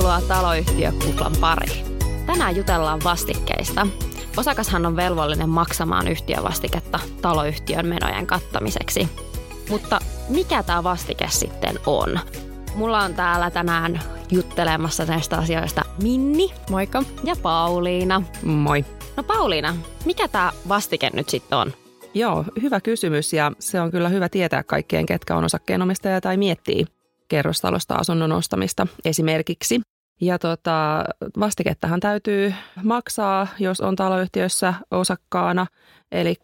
Tervetuloa taloyhtiökuplan pariin. Tänään jutellaan vastikkeista. Osakashan on velvollinen maksamaan yhtiövastiketta taloyhtiön menojen kattamiseksi. Mutta mikä tämä vastike sitten on? Mulla on täällä tänään juttelemassa näistä asioista Minni. Moikka. Ja Pauliina. Moi. No Pauliina, mikä tämä vastike nyt sitten on? Joo, hyvä kysymys ja se on kyllä hyvä tietää kaikkien, ketkä on osakkeenomistajia tai miettii kerrostalosta asunnon ostamista esimerkiksi. Ja tota, vastikettahan täytyy maksaa, jos on taloyhtiössä osakkaana, eli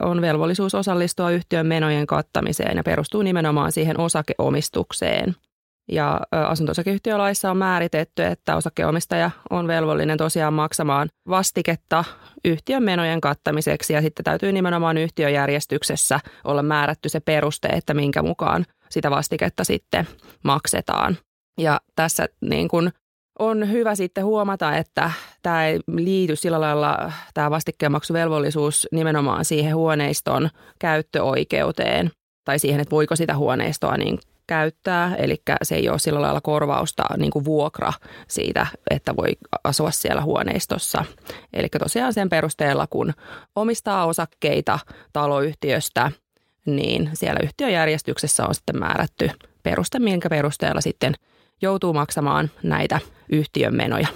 on velvollisuus osallistua yhtiön menojen kattamiseen ja perustuu nimenomaan siihen osakeomistukseen. Ja asunto-osakeyhtiölaissa on määritetty, että osakeomistaja on velvollinen tosiaan maksamaan vastiketta yhtiön menojen kattamiseksi ja sitten täytyy nimenomaan yhtiöjärjestyksessä olla määrätty se peruste, että minkä mukaan sitä vastiketta sitten maksetaan. Ja tässä niin kuin on hyvä sitten huomata, että tämä ei liity sillä lailla, tämä vastikkeenmaksuvelvollisuus nimenomaan siihen huoneiston käyttöoikeuteen tai siihen, että voiko sitä huoneistoa niin käyttää, eli se ei ole sillä lailla korvausta niin kuin vuokra siitä, että voi asua siellä huoneistossa. Eli tosiaan sen perusteella, kun omistaa osakkeita taloyhtiöstä, niin siellä yhtiöjärjestyksessä on sitten määrätty peruste, minkä perusteella sitten joutuu maksamaan näitä yhtiön menoja.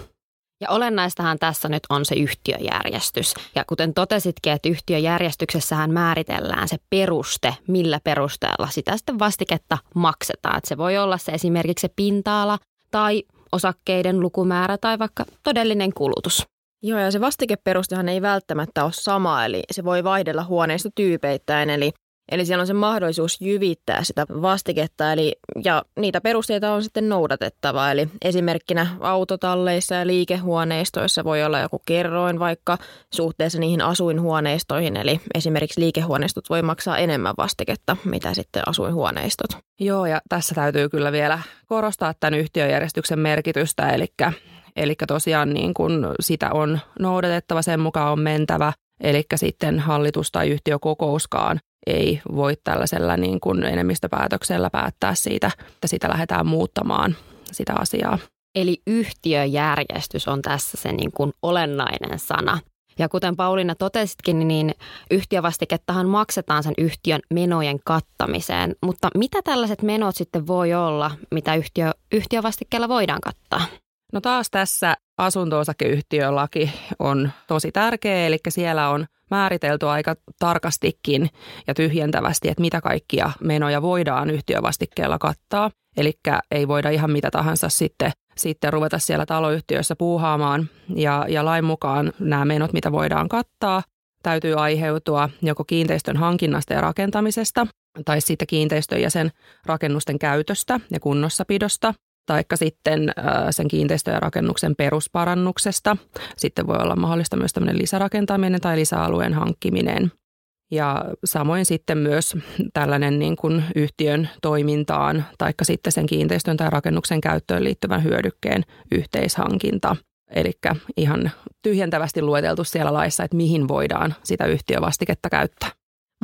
Ja olennaistahan tässä nyt on se yhtiöjärjestys. Ja kuten totesitkin, että yhtiöjärjestyksessähän määritellään se peruste, millä perusteella sitä sitten vastiketta maksetaan. Että se voi olla se esimerkiksi se pinta-ala tai osakkeiden lukumäärä tai vaikka todellinen kulutus. Joo, ja se vastikeperustehan ei välttämättä ole sama, eli se voi vaihdella huoneistotyypeittäin, eli Eli siellä on se mahdollisuus jyvittää sitä vastiketta, eli, ja niitä perusteita on sitten noudatettava. Eli esimerkkinä autotalleissa ja liikehuoneistoissa voi olla joku kerroin vaikka suhteessa niihin asuinhuoneistoihin. Eli esimerkiksi liikehuoneistot voi maksaa enemmän vastiketta, mitä sitten asuinhuoneistot. Joo, ja tässä täytyy kyllä vielä korostaa tämän yhtiöjärjestyksen merkitystä, eli Eli tosiaan niin kun sitä on noudatettava, sen mukaan on mentävä, eli sitten hallitus tai yhtiökokouskaan ei voi tällaisella niin kuin enemmistöpäätöksellä päättää siitä, että sitä lähdetään muuttamaan sitä asiaa. Eli yhtiöjärjestys on tässä se niin kuin olennainen sana. Ja kuten Pauliina tositkin, niin yhtiövastikettahan maksetaan sen yhtiön menojen kattamiseen. Mutta mitä tällaiset menot sitten voi olla, mitä yhtiö, yhtiövastikkeella voidaan kattaa? No taas tässä asunto-osakeyhtiölaki on tosi tärkeä, eli siellä on määritelty aika tarkastikin ja tyhjentävästi, että mitä kaikkia menoja voidaan yhtiövastikkeella kattaa. Eli ei voida ihan mitä tahansa sitten, sitten ruveta siellä taloyhtiössä puuhaamaan. Ja, ja lain mukaan nämä menot, mitä voidaan kattaa, täytyy aiheutua joko kiinteistön hankinnasta ja rakentamisesta tai sitten kiinteistön ja sen rakennusten käytöstä ja kunnossapidosta taikka sitten sen kiinteistön ja rakennuksen perusparannuksesta. Sitten voi olla mahdollista myös tämmöinen lisärakentaminen tai lisäalueen hankkiminen. Ja samoin sitten myös tällainen niin kuin yhtiön toimintaan taikka sitten sen kiinteistön tai rakennuksen käyttöön liittyvän hyödykkeen yhteishankinta. Eli ihan tyhjentävästi lueteltu siellä laissa, että mihin voidaan sitä yhtiövastiketta käyttää.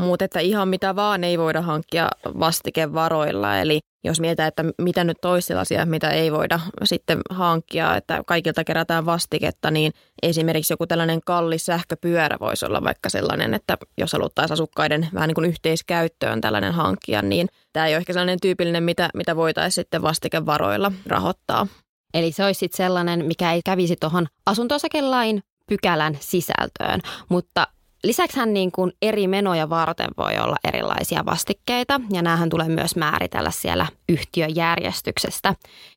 Mutta että ihan mitä vaan ei voida hankkia vastikevaroilla. Eli jos mietitään, että mitä nyt toisenlaisia, mitä ei voida sitten hankkia, että kaikilta kerätään vastiketta, niin esimerkiksi joku tällainen kallis sähköpyörä voisi olla vaikka sellainen, että jos haluttaisiin asukkaiden vähän niin kuin yhteiskäyttöön tällainen hankkia, niin tämä ei ole ehkä sellainen tyypillinen, mitä, mitä voitaisiin sitten vastikevaroilla rahoittaa. Eli se olisi sitten sellainen, mikä ei kävisi tuohon asunto pykälän sisältöön, mutta Lisäksihän niin kuin eri menoja varten voi olla erilaisia vastikkeita ja näähän tulee myös määritellä siellä yhtiöjärjestyksestä.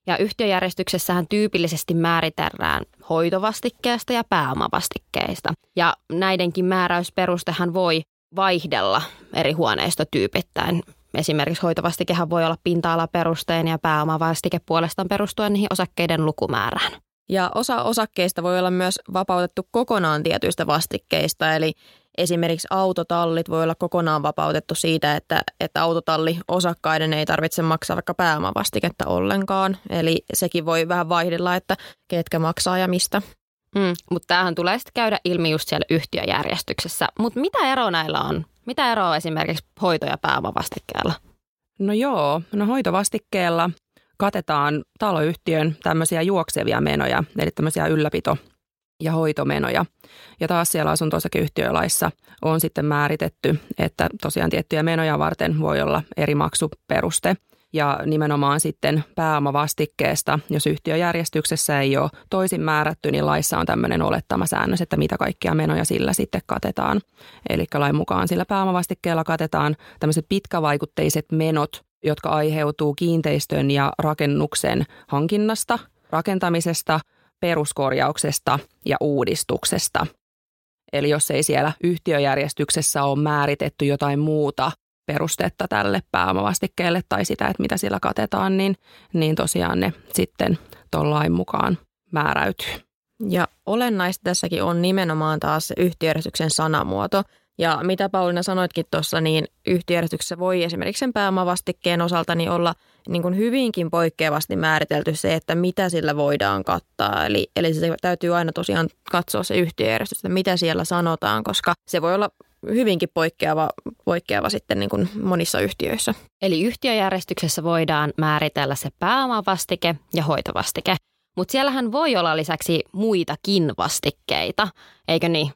Ja yhtiöjärjestyksessähän tyypillisesti määritellään hoitovastikkeesta ja pääomavastikkeista. Ja näidenkin määräysperustehan voi vaihdella eri huoneistotyypittäin. Esimerkiksi hoitovastikehan voi olla pinta-alaperusteinen ja pääomavastike puolestaan perustuen niihin osakkeiden lukumäärään. Ja osa osakkeista voi olla myös vapautettu kokonaan tietyistä vastikkeista, eli esimerkiksi autotallit voi olla kokonaan vapautettu siitä, että, että autotalli osakkaiden ei tarvitse maksaa vaikka pääomavastiketta ollenkaan. Eli sekin voi vähän vaihdella, että ketkä maksaa ja mistä. Mm, mutta tämähän tulee sitten käydä ilmi just siellä yhtiöjärjestyksessä. Mutta mitä ero näillä on? Mitä eroa esimerkiksi hoito- ja pääomavastikkeella? No joo, no hoitovastikkeella katetaan taloyhtiön tämmöisiä juoksevia menoja, eli tämmöisiä ylläpito- ja hoitomenoja. Ja taas siellä asunto-osakeyhtiölaissa on sitten määritetty, että tosiaan tiettyjä menoja varten voi olla eri maksuperuste. Ja nimenomaan sitten pääomavastikkeesta, jos yhtiöjärjestyksessä ei ole toisin määrätty, niin laissa on tämmöinen olettamasäännös, että mitä kaikkia menoja sillä sitten katetaan. Eli lain mukaan sillä pääomavastikkeella katetaan tämmöiset pitkävaikutteiset menot, jotka aiheutuu kiinteistön ja rakennuksen hankinnasta, rakentamisesta, peruskorjauksesta ja uudistuksesta. Eli jos ei siellä yhtiöjärjestyksessä ole määritetty jotain muuta perustetta tälle pääomavastikkeelle tai sitä, että mitä sillä katetaan, niin, niin tosiaan ne sitten tuon lain mukaan määräytyy. Ja olennaista tässäkin on nimenomaan taas se yhtiöjärjestyksen sanamuoto – ja mitä Pauliina sanoitkin tuossa, niin yhtiöjärjestyksessä voi esimerkiksi sen pääomavastikkeen osalta niin olla niin kuin hyvinkin poikkeavasti määritelty se, että mitä sillä voidaan kattaa. Eli, eli se täytyy aina tosiaan katsoa se yhtiöjärjestys, että mitä siellä sanotaan, koska se voi olla hyvinkin poikkeava, poikkeava sitten niin kuin monissa yhtiöissä. Eli yhtiöjärjestyksessä voidaan määritellä se pääomavastike ja hoitovastike. Mutta siellähän voi olla lisäksi muitakin vastikkeita, eikö niin?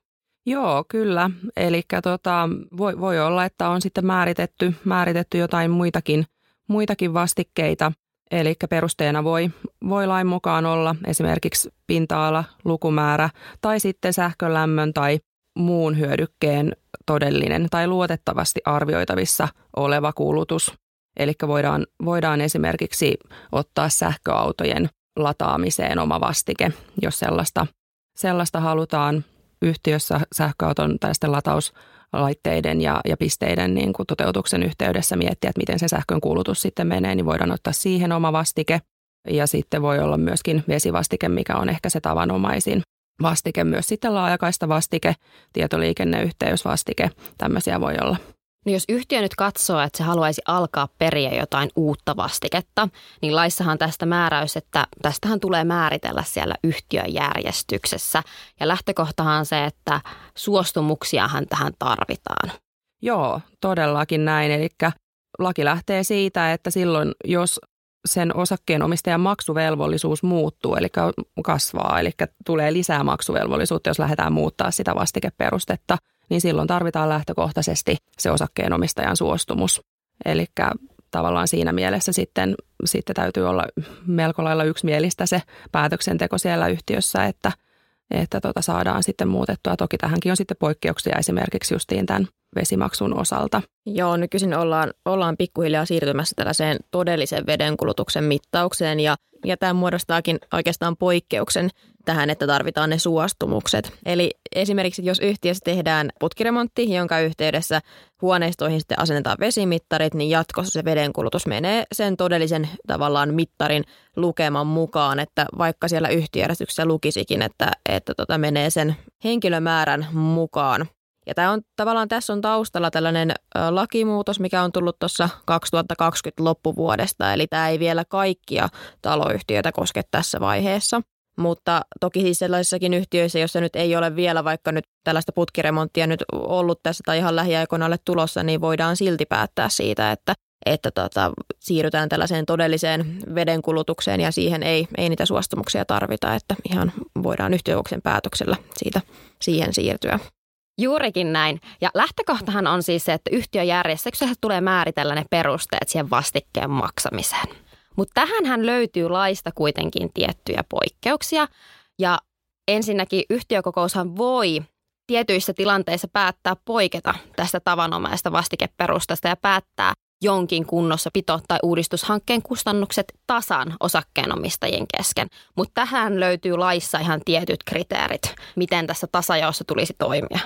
Joo, kyllä. Eli tota, voi, voi olla, että on sitten määritetty, määritetty jotain muitakin, muitakin vastikkeita. Eli perusteena voi, voi lain mukaan olla esimerkiksi pinta-ala, lukumäärä tai sitten sähkölämmön tai muun hyödykkeen todellinen tai luotettavasti arvioitavissa oleva kulutus. Eli voidaan, voidaan esimerkiksi ottaa sähköautojen lataamiseen oma vastike, jos sellaista, sellaista halutaan yhtiössä sähköauton tai sitten latauslaitteiden ja, ja pisteiden niin kuin toteutuksen yhteydessä miettiä, että miten se sähkön kulutus sitten menee, niin voidaan ottaa siihen oma vastike. Ja sitten voi olla myöskin vesivastike, mikä on ehkä se tavanomaisin vastike, myös sitten laajakaista vastike, tietoliikenneyhteysvastike, tämmöisiä voi olla. No jos yhtiö nyt katsoo, että se haluaisi alkaa periä jotain uutta vastiketta, niin laissahan tästä määräys, että tästähän tulee määritellä siellä yhtiöjärjestyksessä. Ja lähtökohtahan se, että suostumuksiahan tähän tarvitaan. Joo, todellakin näin. Eli laki lähtee siitä, että silloin jos sen osakkeenomistajan maksuvelvollisuus muuttuu, eli kasvaa, eli tulee lisää maksuvelvollisuutta, jos lähdetään muuttaa sitä vastikeperustetta – niin silloin tarvitaan lähtökohtaisesti se osakkeenomistajan suostumus. Eli tavallaan siinä mielessä sitten, sitten täytyy olla melko lailla yksimielistä se päätöksenteko siellä yhtiössä, että, että tota saadaan sitten muutettua. Toki tähänkin on sitten poikkeuksia esimerkiksi justiin tämän vesimaksun osalta. Joo, nykyisin ollaan, ollaan pikkuhiljaa siirtymässä tällaiseen todellisen vedenkulutuksen mittaukseen ja, ja tämä muodostaakin oikeastaan poikkeuksen tähän, että tarvitaan ne suostumukset. Eli esimerkiksi jos yhtiössä tehdään putkiremontti, jonka yhteydessä huoneistoihin sitten asennetaan vesimittarit, niin jatkossa se vedenkulutus menee sen todellisen tavallaan mittarin lukeman mukaan, että vaikka siellä yhtiöjärjestyksessä lukisikin, että, että tota menee sen henkilömäärän mukaan. Ja tämä on tavallaan tässä on taustalla tällainen lakimuutos, mikä on tullut tuossa 2020 loppuvuodesta, eli tämä ei vielä kaikkia taloyhtiöitä koske tässä vaiheessa. Mutta toki siis sellaisissakin yhtiöissä, joissa nyt ei ole vielä vaikka nyt tällaista putkiremonttia nyt ollut tässä tai ihan lähiaikoina ole tulossa, niin voidaan silti päättää siitä, että, että tota, siirrytään tällaiseen todelliseen vedenkulutukseen ja siihen ei, ei niitä suostumuksia tarvita, että ihan voidaan yhtiökokouksen päätöksellä siitä siihen siirtyä. Juurikin näin. Ja lähtökohtahan on siis se, että yhtiöjärjestyksessä tulee määritellä ne perusteet siihen vastikkeen maksamiseen. Mutta tähän löytyy laista kuitenkin tiettyjä poikkeuksia. Ja ensinnäkin yhtiökokoushan voi tietyissä tilanteissa päättää poiketa tästä tavanomaista vastikeperustasta ja päättää jonkin kunnossapito- tai uudistushankkeen kustannukset tasan osakkeenomistajien kesken. Mutta tähän löytyy laissa ihan tietyt kriteerit, miten tässä tasajaossa tulisi toimia.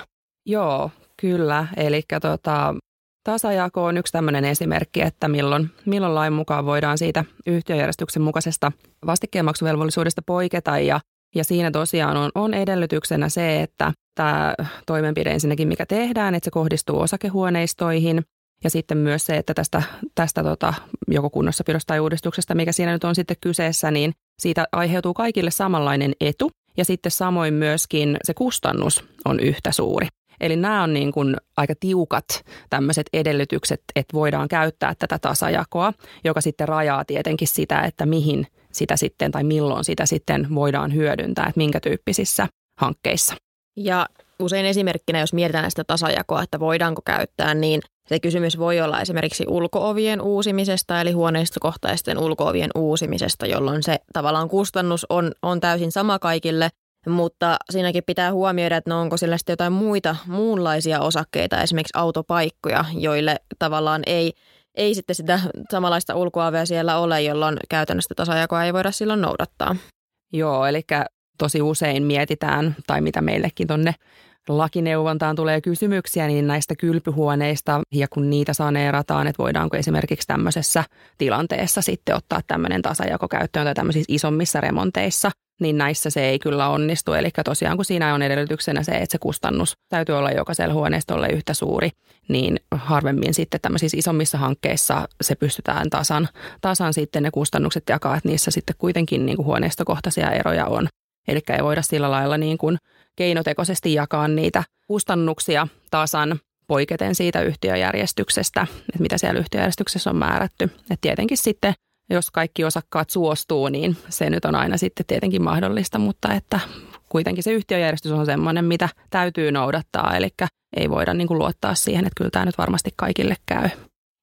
Joo, kyllä. Eli tota, tasajako on yksi tämmöinen esimerkki, että milloin, milloin lain mukaan voidaan siitä yhtiöjärjestyksen mukaisesta vastikkeenmaksuvelvollisuudesta poiketa. Ja, ja siinä tosiaan on, on edellytyksenä se, että tämä toimenpide ensinnäkin, mikä tehdään, että se kohdistuu osakehuoneistoihin. Ja sitten myös se, että tästä, tästä tota, joko kunnossapidosta tai uudistuksesta, mikä siinä nyt on sitten kyseessä, niin siitä aiheutuu kaikille samanlainen etu. Ja sitten samoin myöskin se kustannus on yhtä suuri. Eli nämä on niin kuin aika tiukat tämmöiset edellytykset, että voidaan käyttää tätä tasajakoa, joka sitten rajaa tietenkin sitä, että mihin sitä sitten tai milloin sitä sitten voidaan hyödyntää, että minkä tyyppisissä hankkeissa. Ja usein esimerkkinä, jos mietitään sitä tasajakoa, että voidaanko käyttää, niin se kysymys voi olla esimerkiksi ulkoovien uusimisesta, eli huoneistokohtaisten ulkoovien uusimisesta, jolloin se tavallaan kustannus on, on täysin sama kaikille, mutta siinäkin pitää huomioida, että no onko sillä sitten jotain muita muunlaisia osakkeita, esimerkiksi autopaikkoja, joille tavallaan ei, ei sitten sitä samanlaista ulkoavea siellä ole, jolloin käytännössä tasajakoa ei voida silloin noudattaa. Joo, eli tosi usein mietitään, tai mitä meillekin tuonne lakineuvontaan tulee kysymyksiä, niin näistä kylpyhuoneista ja kun niitä saneerataan, että voidaanko esimerkiksi tämmöisessä tilanteessa sitten ottaa tämmöinen tasajako käyttöön tai tämmöisissä isommissa remonteissa, niin näissä se ei kyllä onnistu. Eli tosiaan kun siinä on edellytyksenä se, että se kustannus täytyy olla jokaisella huoneistolle yhtä suuri, niin harvemmin sitten tämmöisissä isommissa hankkeissa se pystytään tasan, tasan sitten ne kustannukset jakaa, että niissä sitten kuitenkin niin kuin huoneistokohtaisia eroja on. Eli ei voida sillä lailla niin kuin keinotekoisesti jakaa niitä kustannuksia tasan poiketen siitä yhtiöjärjestyksestä, että mitä siellä yhtiöjärjestyksessä on määrätty. Et tietenkin sitten, jos kaikki osakkaat suostuu, niin se nyt on aina sitten tietenkin mahdollista, mutta että kuitenkin se yhtiöjärjestys on sellainen, mitä täytyy noudattaa, eli ei voida niin kuin luottaa siihen, että kyllä tämä nyt varmasti kaikille käy.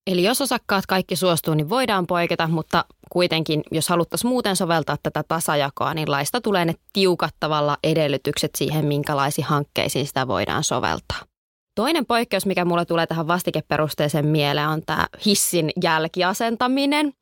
Eli jos osakkaat kaikki suostuu, niin voidaan poiketa, mutta kuitenkin, jos haluttaisiin muuten soveltaa tätä tasajakoa, niin laista tulee ne tiukat tavalla edellytykset siihen, minkälaisiin hankkeisiin sitä voidaan soveltaa. Toinen poikkeus, mikä mulle tulee tähän vastikeperusteeseen mieleen, on tämä hissin jälkiasentaminen.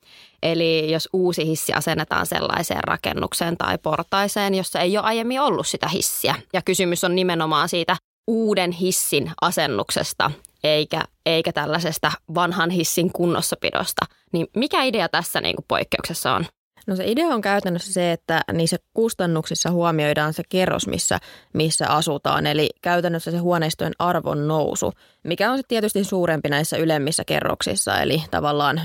Eli jos uusi hissi asennetaan sellaiseen rakennukseen tai portaiseen, jossa ei ole aiemmin ollut sitä hissiä. Ja kysymys on nimenomaan siitä uuden hissin asennuksesta, eikä, eikä tällaisesta vanhan hissin kunnossapidosta. Niin mikä idea tässä niin kuin poikkeuksessa on? No se idea on käytännössä se, että niissä kustannuksissa huomioidaan se kerros, missä, missä asutaan. Eli käytännössä se huoneistojen arvon nousu, mikä on tietysti suurempi näissä ylemmissä kerroksissa. Eli tavallaan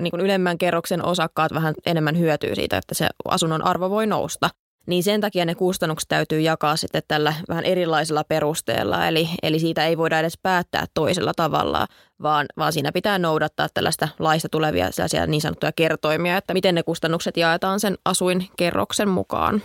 niin kuin ylemmän kerroksen osakkaat vähän enemmän hyötyy siitä, että se asunnon arvo voi nousta niin sen takia ne kustannukset täytyy jakaa sitten tällä vähän erilaisella perusteella. Eli, eli siitä ei voida edes päättää toisella tavalla, vaan, vaan siinä pitää noudattaa tällaista laista tulevia sellaisia niin sanottuja kertoimia, että miten ne kustannukset jaetaan sen asuinkerroksen mukaan.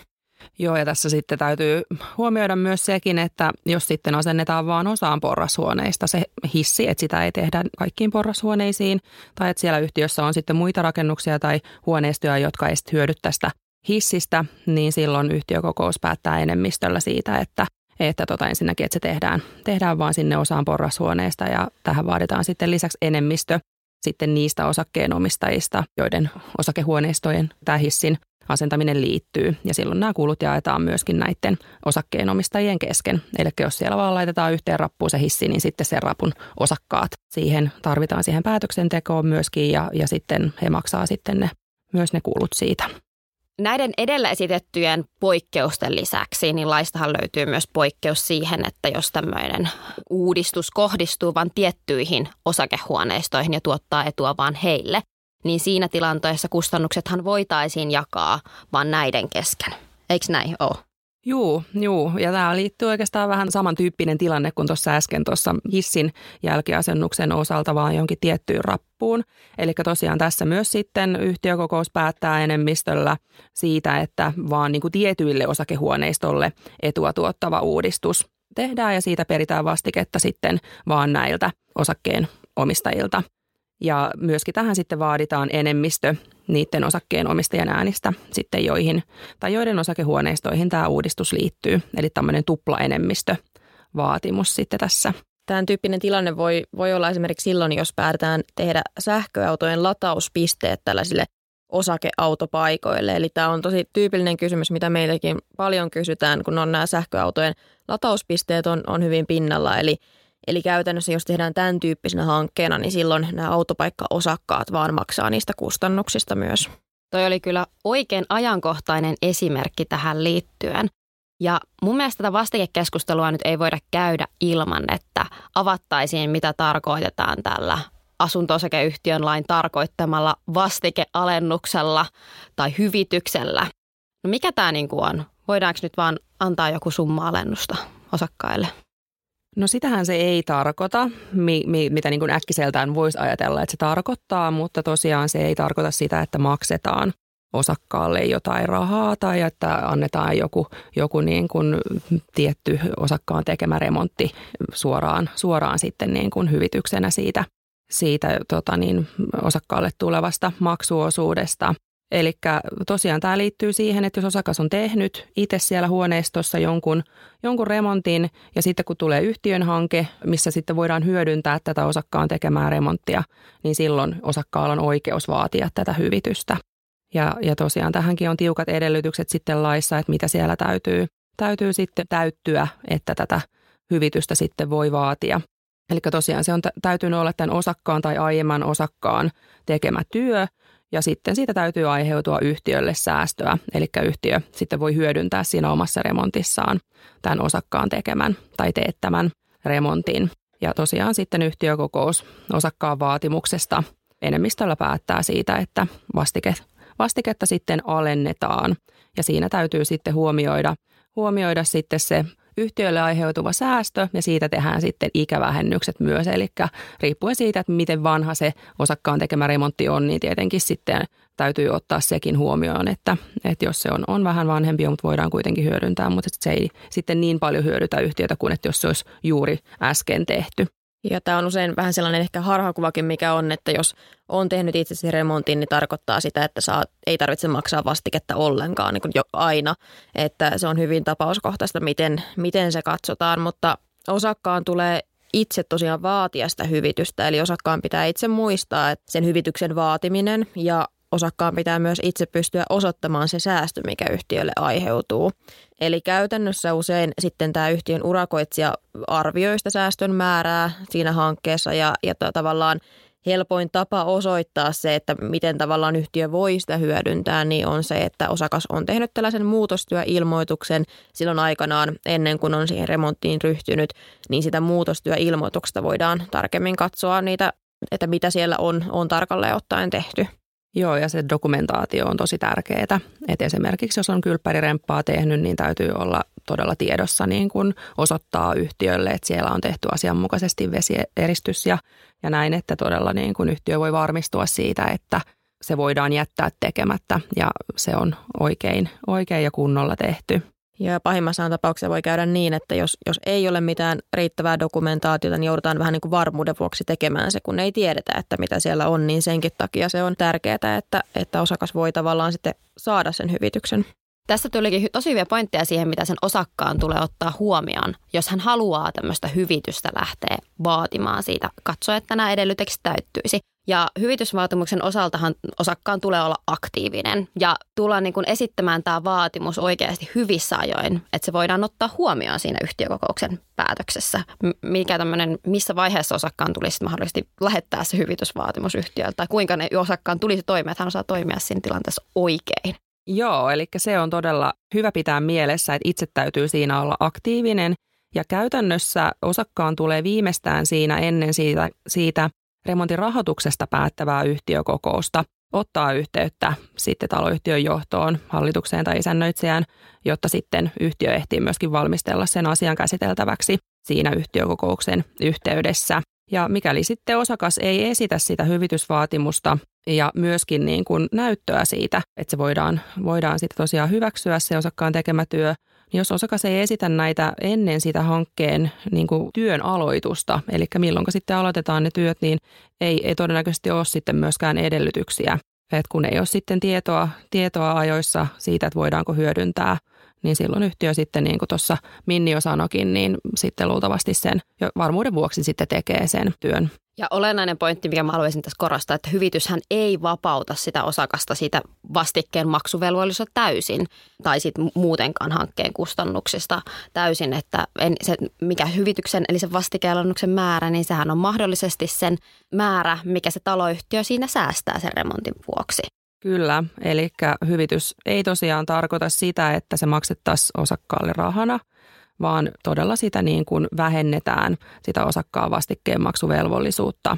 Joo, ja tässä sitten täytyy huomioida myös sekin, että jos sitten asennetaan vain osaan porrashuoneista se hissi, että sitä ei tehdä kaikkiin porrashuoneisiin, tai että siellä yhtiössä on sitten muita rakennuksia tai huoneistoja, jotka ei hyödy tästä hissistä, niin silloin yhtiökokous päättää enemmistöllä siitä, että että tota ensinnäkin, että se tehdään, tehdään vaan sinne osaan porrashuoneesta ja tähän vaaditaan sitten lisäksi enemmistö sitten niistä osakkeenomistajista, joiden osakehuoneistojen tämä hissin asentaminen liittyy. Ja silloin nämä kulut jaetaan myöskin näiden osakkeenomistajien kesken. Eli jos siellä vaan laitetaan yhteen rappuun se hissi, niin sitten sen rapun osakkaat siihen tarvitaan siihen päätöksentekoon myöskin ja, ja sitten he maksaa sitten ne, myös ne kulut siitä. Näiden edellä esitettyjen poikkeusten lisäksi, niin laistahan löytyy myös poikkeus siihen, että jos tämmöinen uudistus kohdistuu vain tiettyihin osakehuoneistoihin ja tuottaa etua vain heille, niin siinä tilanteessa kustannuksethan voitaisiin jakaa vain näiden kesken. Eikö näin ole? Juu, juu. Ja tämä liittyy oikeastaan vähän samantyyppinen tilanne kuin tuossa äsken tuossa hissin jälkiasennuksen osalta vaan jonkin tiettyyn rappuun. Eli tosiaan tässä myös sitten yhtiökokous päättää enemmistöllä siitä, että vaan niin kuin tietyille osakehuoneistolle etua tuottava uudistus tehdään ja siitä peritään vastiketta sitten vaan näiltä osakkeen omistajilta. Ja myöskin tähän sitten vaaditaan enemmistö niiden osakkeen omistajien äänistä sitten joihin, tai joiden osakehuoneistoihin tämä uudistus liittyy. Eli tämmöinen tuplaenemmistö vaatimus sitten tässä. Tämän tyyppinen tilanne voi, voi olla esimerkiksi silloin, jos päätetään tehdä sähköautojen latauspisteet tällaisille osakeautopaikoille. Eli tämä on tosi tyypillinen kysymys, mitä meillekin paljon kysytään, kun on nämä sähköautojen latauspisteet on, on hyvin pinnalla. Eli Eli käytännössä jos tehdään tämän tyyppisenä hankkeena, niin silloin nämä autopaikkaosakkaat vaan maksaa niistä kustannuksista myös. Toi oli kyllä oikein ajankohtainen esimerkki tähän liittyen. Ja mun mielestä tätä vastikekeskustelua nyt ei voida käydä ilman, että avattaisiin, mitä tarkoitetaan tällä asunto-osakeyhtiön lain tarkoittamalla vastikealennuksella tai hyvityksellä. No mikä tämä niin on? Voidaanko nyt vaan antaa joku summa-alennusta osakkaille? No sitähän se ei tarkoita, mi, mi, mitä niin kuin äkkiseltään voisi ajatella, että se tarkoittaa, mutta tosiaan se ei tarkoita sitä, että maksetaan osakkaalle jotain rahaa tai että annetaan joku, joku niin kuin tietty osakkaan tekemä remontti suoraan, suoraan sitten niin kuin hyvityksenä siitä, siitä tota niin, osakkaalle tulevasta maksuosuudesta. Eli tosiaan tämä liittyy siihen, että jos osakas on tehnyt itse siellä huoneistossa jonkun, jonkun remontin ja sitten kun tulee yhtiön hanke, missä sitten voidaan hyödyntää tätä osakkaan tekemää remonttia, niin silloin osakkaalla on oikeus vaatia tätä hyvitystä. Ja, ja tosiaan tähänkin on tiukat edellytykset sitten laissa, että mitä siellä täytyy, täytyy sitten täyttyä, että tätä hyvitystä sitten voi vaatia. Eli tosiaan se on täytynyt olla tämän osakkaan tai aiemman osakkaan tekemä työ – ja sitten siitä täytyy aiheutua yhtiölle säästöä, eli yhtiö sitten voi hyödyntää siinä omassa remontissaan tämän osakkaan tekemän tai teettämän remontin. Ja tosiaan sitten yhtiökokous osakkaan vaatimuksesta enemmistöllä päättää siitä, että vastike, vastiketta sitten alennetaan. Ja siinä täytyy sitten huomioida, huomioida sitten se yhtiölle aiheutuva säästö ja siitä tehdään sitten ikävähennykset myös. Eli riippuen siitä, että miten vanha se osakkaan tekemä remontti on, niin tietenkin sitten täytyy ottaa sekin huomioon, että, että jos se on, on vähän vanhempi, mutta voidaan kuitenkin hyödyntää, mutta se ei sitten niin paljon hyödytä yhtiötä kuin että jos se olisi juuri äsken tehty. Ja tämä on usein vähän sellainen ehkä harhakuvakin, mikä on, että jos on tehnyt itse sen remontin, niin tarkoittaa sitä, että saa, ei tarvitse maksaa vastiketta ollenkaan niin kuin jo aina. Että se on hyvin tapauskohtaista, miten, miten se katsotaan, mutta osakkaan tulee itse tosiaan vaatia sitä hyvitystä. Eli osakkaan pitää itse muistaa, että sen hyvityksen vaatiminen ja osakkaan pitää myös itse pystyä osoittamaan se säästö, mikä yhtiölle aiheutuu. Eli käytännössä usein sitten tämä yhtiön urakoitsija arvioi sitä säästön määrää siinä hankkeessa ja, ja tavallaan helpoin tapa osoittaa se, että miten tavallaan yhtiö voi sitä hyödyntää, niin on se, että osakas on tehnyt tällaisen muutostyöilmoituksen silloin aikanaan ennen kuin on siihen remonttiin ryhtynyt, niin sitä muutostyöilmoituksesta voidaan tarkemmin katsoa niitä, että mitä siellä on, on tarkalleen ottaen tehty. Joo, ja se dokumentaatio on tosi tärkeää. Et esimerkiksi jos on kylppäriremppaa tehnyt, niin täytyy olla todella tiedossa niin kun osoittaa yhtiölle, että siellä on tehty asianmukaisesti vesieristys ja, ja näin, että todella niin kun yhtiö voi varmistua siitä, että se voidaan jättää tekemättä ja se on oikein, oikein ja kunnolla tehty. Ja pahimmassa tapauksessa voi käydä niin, että jos, jos ei ole mitään riittävää dokumentaatiota, niin joudutaan vähän niin kuin varmuuden vuoksi tekemään se, kun ei tiedetä, että mitä siellä on, niin senkin takia se on tärkeää, että, että osakas voi tavallaan sitten saada sen hyvityksen. Tässä tulikin tosi hyviä pointteja siihen, mitä sen osakkaan tulee ottaa huomioon, jos hän haluaa tämmöistä hyvitystä lähteä vaatimaan siitä, katsoa, että nämä edellytykset täyttyisi. Ja hyvitysvaatimuksen osaltahan osakkaan tulee olla aktiivinen ja tulla niin kuin esittämään tämä vaatimus oikeasti hyvissä ajoin, että se voidaan ottaa huomioon siinä yhtiökokouksen päätöksessä. Mikä tämmöinen, missä vaiheessa osakkaan tulisi mahdollisesti lähettää se hyvitysvaatimus yhtiöltä tai kuinka ne osakkaan tulisi toimia, että hän osaa toimia siinä tilanteessa oikein. Joo, eli se on todella hyvä pitää mielessä, että itse täytyy siinä olla aktiivinen ja käytännössä osakkaan tulee viimeistään siinä ennen siitä, siitä remontin rahoituksesta päättävää yhtiökokousta ottaa yhteyttä sitten taloyhtiön johtoon, hallitukseen tai isännöitsijään, jotta sitten yhtiö ehtii myöskin valmistella sen asian käsiteltäväksi siinä yhtiökokouksen yhteydessä. Ja mikäli sitten osakas ei esitä sitä hyvitysvaatimusta ja myöskin niin kuin näyttöä siitä, että se voidaan, voidaan sitten tosiaan hyväksyä se osakkaan tekemä työ, jos osakas ei esitä näitä ennen sitä hankkeen niin kuin työn aloitusta, eli milloin sitten aloitetaan ne työt, niin ei, ei todennäköisesti ole sitten myöskään edellytyksiä. Et kun ei ole sitten tietoa, tietoa ajoissa siitä, että voidaanko hyödyntää – niin silloin yhtiö sitten, niin kuin tuossa Minni jo sanokin, niin sitten luultavasti sen jo varmuuden vuoksi sitten tekee sen työn. Ja olennainen pointti, mikä mä haluaisin tässä korostaa, että hyvityshän ei vapauta sitä osakasta siitä vastikkeen maksuvelvollisuutta täysin tai sitten muutenkaan hankkeen kustannuksista täysin, että en, se, mikä hyvityksen eli sen vastikealennuksen määrä, niin sehän on mahdollisesti sen määrä, mikä se taloyhtiö siinä säästää sen remontin vuoksi. Kyllä, eli hyvitys ei tosiaan tarkoita sitä, että se maksettaisiin osakkaalle rahana, vaan todella sitä niin kuin vähennetään sitä osakkaan vastikkeen maksuvelvollisuutta.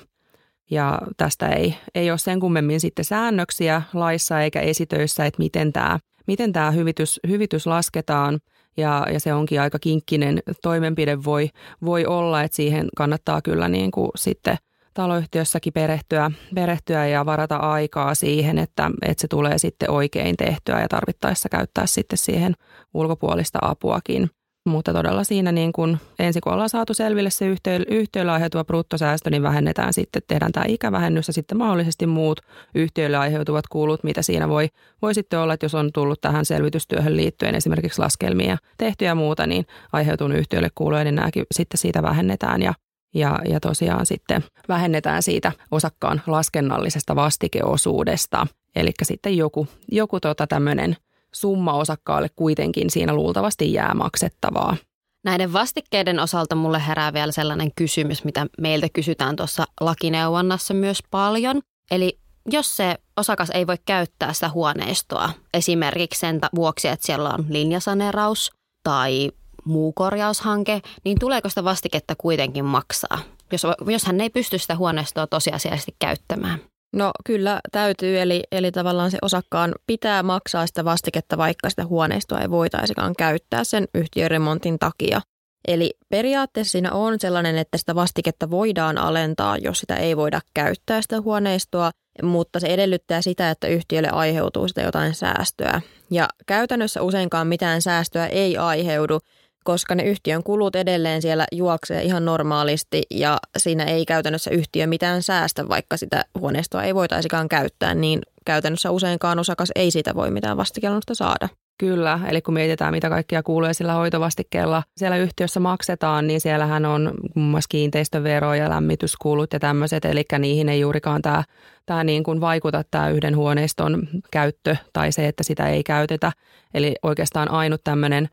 Ja tästä ei, ei ole sen kummemmin sitten säännöksiä laissa eikä esitöissä, että miten tämä, miten tämä hyvitys, hyvitys lasketaan. ja, ja se onkin aika kinkkinen toimenpide voi, voi olla, että siihen kannattaa kyllä niin kuin sitten taloyhtiössäkin perehtyä, perehtyä ja varata aikaa siihen, että, että se tulee sitten oikein tehtyä ja tarvittaessa käyttää sitten siihen ulkopuolista apuakin. Mutta todella siinä niin kun, ensin kun ollaan saatu selville se yhtiö, yhtiölle aiheutuva bruttosäästö, niin vähennetään sitten, tehdään tämä ikävähennys ja sitten mahdollisesti muut yhtiöille aiheutuvat kulut, mitä siinä voi, voi sitten olla, että jos on tullut tähän selvitystyöhön liittyen esimerkiksi laskelmia tehtyä ja muuta, niin aiheutunut yhtiölle kuluja, niin nämäkin sitten siitä vähennetään ja ja, ja tosiaan sitten vähennetään siitä osakkaan laskennallisesta vastikeosuudesta. Eli sitten joku, joku tota tämmöinen summa osakkaalle kuitenkin siinä luultavasti jää maksettavaa. Näiden vastikkeiden osalta mulle herää vielä sellainen kysymys, mitä meiltä kysytään tuossa lakineuvonnassa myös paljon. Eli jos se osakas ei voi käyttää sitä huoneistoa esimerkiksi sen vuoksi, että siellä on linjasaneraus tai muu korjaushanke, niin tuleeko sitä vastiketta kuitenkin maksaa, jos, jos hän ei pysty sitä huoneistoa tosiasiallisesti käyttämään? No kyllä täytyy, eli, eli tavallaan se osakkaan pitää maksaa sitä vastiketta, vaikka sitä huoneistoa ei voitaisikaan käyttää sen yhtiöremontin takia. Eli periaatteessa siinä on sellainen, että sitä vastiketta voidaan alentaa, jos sitä ei voida käyttää sitä huoneistoa, mutta se edellyttää sitä, että yhtiölle aiheutuu sitä jotain säästöä. Ja käytännössä useinkaan mitään säästöä ei aiheudu, koska ne yhtiön kulut edelleen siellä juoksee ihan normaalisti ja siinä ei käytännössä yhtiö mitään säästä, vaikka sitä huoneistoa ei voitaisikaan käyttää, niin käytännössä useinkaan osakas ei siitä voi mitään vastikellusta saada. Kyllä, eli kun mietitään, mitä kaikkia kuuluu sillä hoitovastikkeella siellä yhtiössä maksetaan, niin siellähän on muun muassa kiinteistövero ja lämmityskulut ja tämmöiset, eli niihin ei juurikaan tämä, tämä niin kuin vaikuta tämä yhden huoneiston käyttö tai se, että sitä ei käytetä. Eli oikeastaan ainut tämmöinen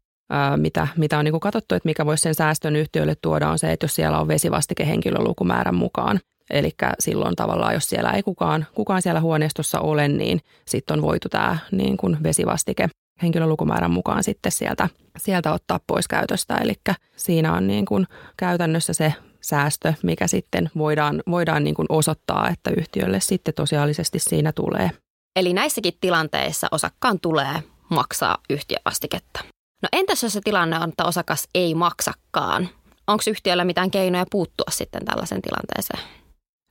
mitä, mitä on niin kuin katsottu, että mikä voisi sen säästön yhtiölle tuoda, on se, että jos siellä on vesivastike henkilölukumäärän mukaan. Eli silloin tavallaan, jos siellä ei kukaan, kukaan siellä huoneistossa ole, niin sitten on voitu tämä niin kuin vesivastike henkilölukumäärän mukaan sitten sieltä, sieltä ottaa pois käytöstä. Eli siinä on niin kuin käytännössä se säästö, mikä sitten voidaan, voidaan niin kuin osoittaa, että yhtiölle sitten tosiaalisesti siinä tulee. Eli näissäkin tilanteissa osakkaan tulee maksaa yhtiövastiketta. No entäs jos se tilanne on, että osakas ei maksakaan? Onko yhtiöllä mitään keinoja puuttua sitten tällaisen tilanteeseen?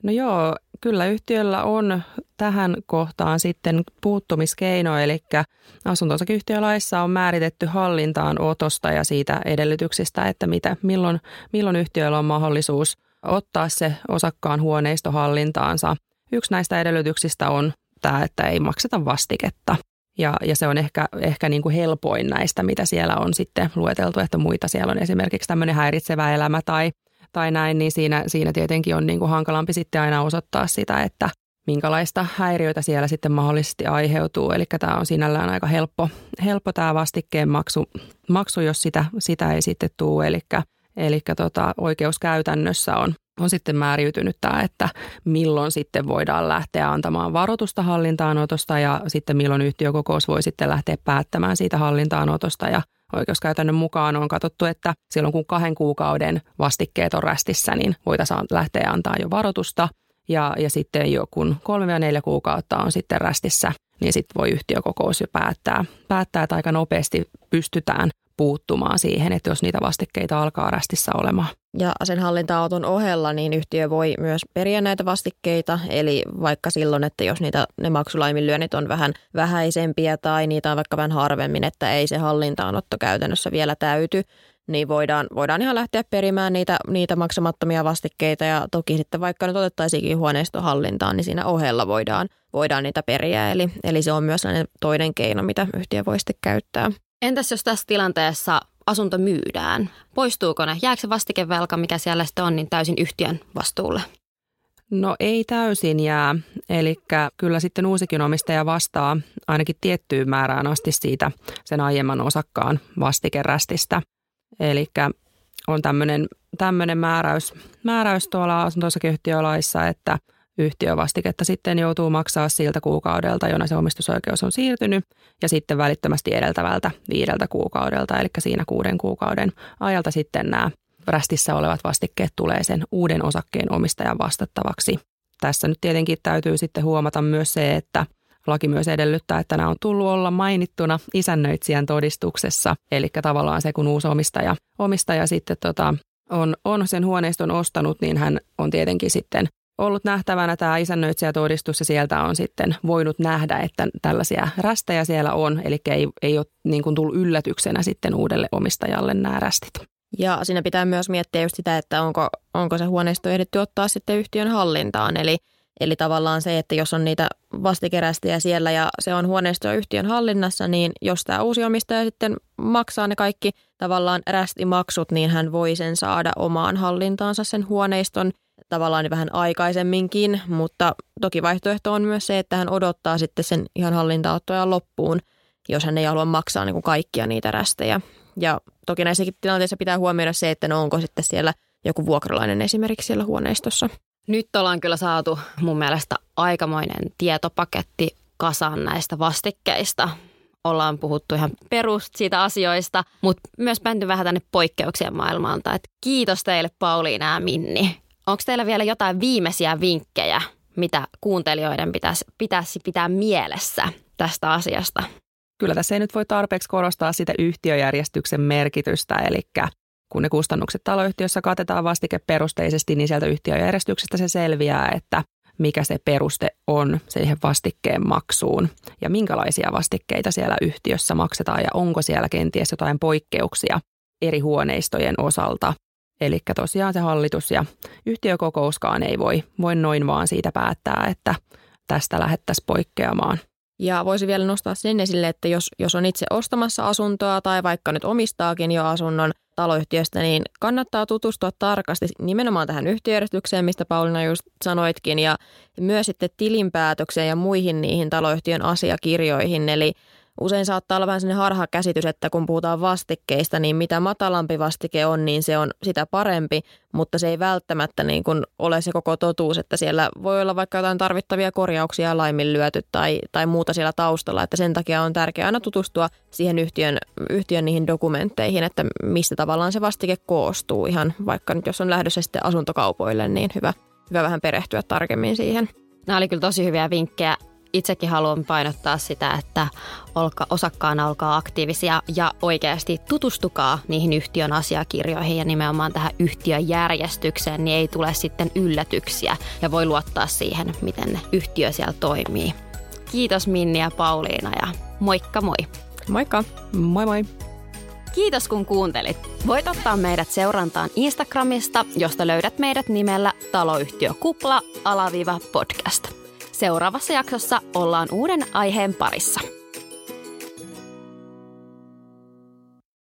No joo, kyllä yhtiöllä on tähän kohtaan sitten puuttumiskeino, eli asunto on määritetty hallintaan otosta ja siitä edellytyksistä, että mitä, milloin, milloin yhtiöllä on mahdollisuus ottaa se osakkaan huoneisto hallintaansa. Yksi näistä edellytyksistä on tämä, että ei makseta vastiketta. Ja, ja se on ehkä, ehkä niin kuin helpoin näistä, mitä siellä on sitten lueteltu, että muita siellä on esimerkiksi tämmöinen häiritsevä elämä tai, tai näin, niin siinä, siinä tietenkin on niin kuin hankalampi sitten aina osoittaa sitä, että minkälaista häiriöitä siellä sitten mahdollisesti aiheutuu. Eli tämä on sinällään aika helppo, helppo tämä vastikkeen maksu, maksu jos sitä, sitä ei sitten tule. Eli, eli tota, oikeuskäytännössä on on sitten määriytynyt tämä, että milloin sitten voidaan lähteä antamaan varoitusta hallintaanotosta ja sitten milloin yhtiökokous voi sitten lähteä päättämään siitä hallintaanotosta. Ja oikeuskäytännön mukaan on katsottu, että silloin kun kahden kuukauden vastikkeet on rästissä, niin voitaisiin lähteä antaa jo varoitusta. Ja, ja sitten jo kun kolme ja neljä kuukautta on sitten rästissä, niin sitten voi yhtiökokous jo päättää, päättää, että aika nopeasti pystytään puuttumaan siihen, että jos niitä vastikkeita alkaa rästissä olemaan. Ja sen hallinta-auton ohella niin yhtiö voi myös periä näitä vastikkeita, eli vaikka silloin, että jos niitä, ne maksulaiminlyönnit on vähän vähäisempiä tai niitä on vaikka vähän harvemmin, että ei se hallintaanotto käytännössä vielä täyty, niin voidaan, voidaan ihan lähteä perimään niitä, niitä maksamattomia vastikkeita ja toki sitten vaikka nyt otettaisiinkin huoneistohallintaan, niin siinä ohella voidaan, voidaan niitä periä. Eli, eli se on myös toinen keino, mitä yhtiö voi sitten käyttää. Entäs jos tässä tilanteessa asunto myydään? Poistuuko ne? Jääkö se vastikevelka, mikä siellä sitten on, niin täysin yhtiön vastuulle? No ei täysin jää. Eli kyllä sitten uusikin omistaja vastaa ainakin tiettyyn määrään asti siitä sen aiemman osakkaan vastikerästistä. Eli on tämmöinen, tämmöinen määräys, määräys tuolla asunto että yhtiövastiketta sitten joutuu maksaa siltä kuukaudelta, jona se omistusoikeus on siirtynyt, ja sitten välittömästi edeltävältä viideltä kuukaudelta, eli siinä kuuden kuukauden ajalta sitten nämä rästissä olevat vastikkeet tulee sen uuden osakkeen omistajan vastattavaksi. Tässä nyt tietenkin täytyy sitten huomata myös se, että laki myös edellyttää, että nämä on tullut olla mainittuna isännöitsijän todistuksessa. Eli tavallaan se, kun uusi omistaja, omistaja sitten tota, on, on sen huoneiston ostanut, niin hän on tietenkin sitten ollut nähtävänä tämä isännöitsijätodistus ja sieltä on sitten voinut nähdä, että tällaisia rästejä siellä on. Eli ei, ei ole niin kuin tullut yllätyksenä sitten uudelle omistajalle nämä rästit. Ja siinä pitää myös miettiä just sitä, että onko, onko se huoneisto ehditty ottaa sitten yhtiön hallintaan. Eli, eli tavallaan se, että jos on niitä vastikerästejä siellä ja se on huoneisto yhtiön hallinnassa, niin jos tämä uusi omistaja sitten maksaa ne kaikki tavallaan rästimaksut, niin hän voi sen saada omaan hallintaansa sen huoneiston tavallaan vähän aikaisemminkin, mutta toki vaihtoehto on myös se, että hän odottaa sitten sen ihan hallintaottoja loppuun, jos hän ei halua maksaa niin kuin kaikkia niitä rästejä. Ja toki näissäkin tilanteissa pitää huomioida se, että no onko sitten siellä joku vuokralainen esimerkiksi siellä huoneistossa. Nyt ollaan kyllä saatu mun mielestä aikamoinen tietopaketti kasaan näistä vastikkeista. Ollaan puhuttu ihan perust siitä asioista, mutta myös menty vähän tänne poikkeuksien maailmalta. Et kiitos teille Pauliina ja Minni. Onko teillä vielä jotain viimeisiä vinkkejä, mitä kuuntelijoiden pitäisi, pitäisi pitää mielessä tästä asiasta? Kyllä tässä ei nyt voi tarpeeksi korostaa sitä yhtiöjärjestyksen merkitystä, eli kun ne kustannukset taloyhtiössä katetaan vastikeperusteisesti, niin sieltä yhtiöjärjestyksestä se selviää, että mikä se peruste on siihen vastikkeen maksuun ja minkälaisia vastikkeita siellä yhtiössä maksetaan ja onko siellä kenties jotain poikkeuksia eri huoneistojen osalta. Eli tosiaan se hallitus ja yhtiökokouskaan ei voi, voi noin vaan siitä päättää, että tästä lähettäisiin poikkeamaan. Ja voisi vielä nostaa sen esille, että jos, jos on itse ostamassa asuntoa tai vaikka nyt omistaakin jo asunnon taloyhtiöstä, niin kannattaa tutustua tarkasti nimenomaan tähän yhtiöjärjestykseen, mistä Paulina just sanoitkin, ja myös sitten tilinpäätökseen ja muihin niihin taloyhtiön asiakirjoihin. Eli usein saattaa olla vähän sellainen harha käsitys, että kun puhutaan vastikkeista, niin mitä matalampi vastike on, niin se on sitä parempi, mutta se ei välttämättä niin kuin ole se koko totuus, että siellä voi olla vaikka jotain tarvittavia korjauksia laiminlyöty tai, tai muuta siellä taustalla, että sen takia on tärkeää aina tutustua siihen yhtiön, yhtiön niihin dokumentteihin, että mistä tavallaan se vastike koostuu. Ihan vaikka nyt jos on lähdössä sitten asuntokaupoille, niin hyvä, hyvä vähän perehtyä tarkemmin siihen. Nämä oli kyllä tosi hyviä vinkkejä itsekin haluan painottaa sitä, että olka, osakkaana olkaa aktiivisia ja oikeasti tutustukaa niihin yhtiön asiakirjoihin ja nimenomaan tähän yhtiöjärjestykseen, niin ei tule sitten yllätyksiä ja voi luottaa siihen, miten yhtiö siellä toimii. Kiitos Minni ja Pauliina ja moikka moi. Moikka. Moi moi. Kiitos kun kuuntelit. Voit ottaa meidät seurantaan Instagramista, josta löydät meidät nimellä taloyhtiö kupla alaviiva podcast. Seuraavassa jaksossa ollaan uuden aiheen parissa.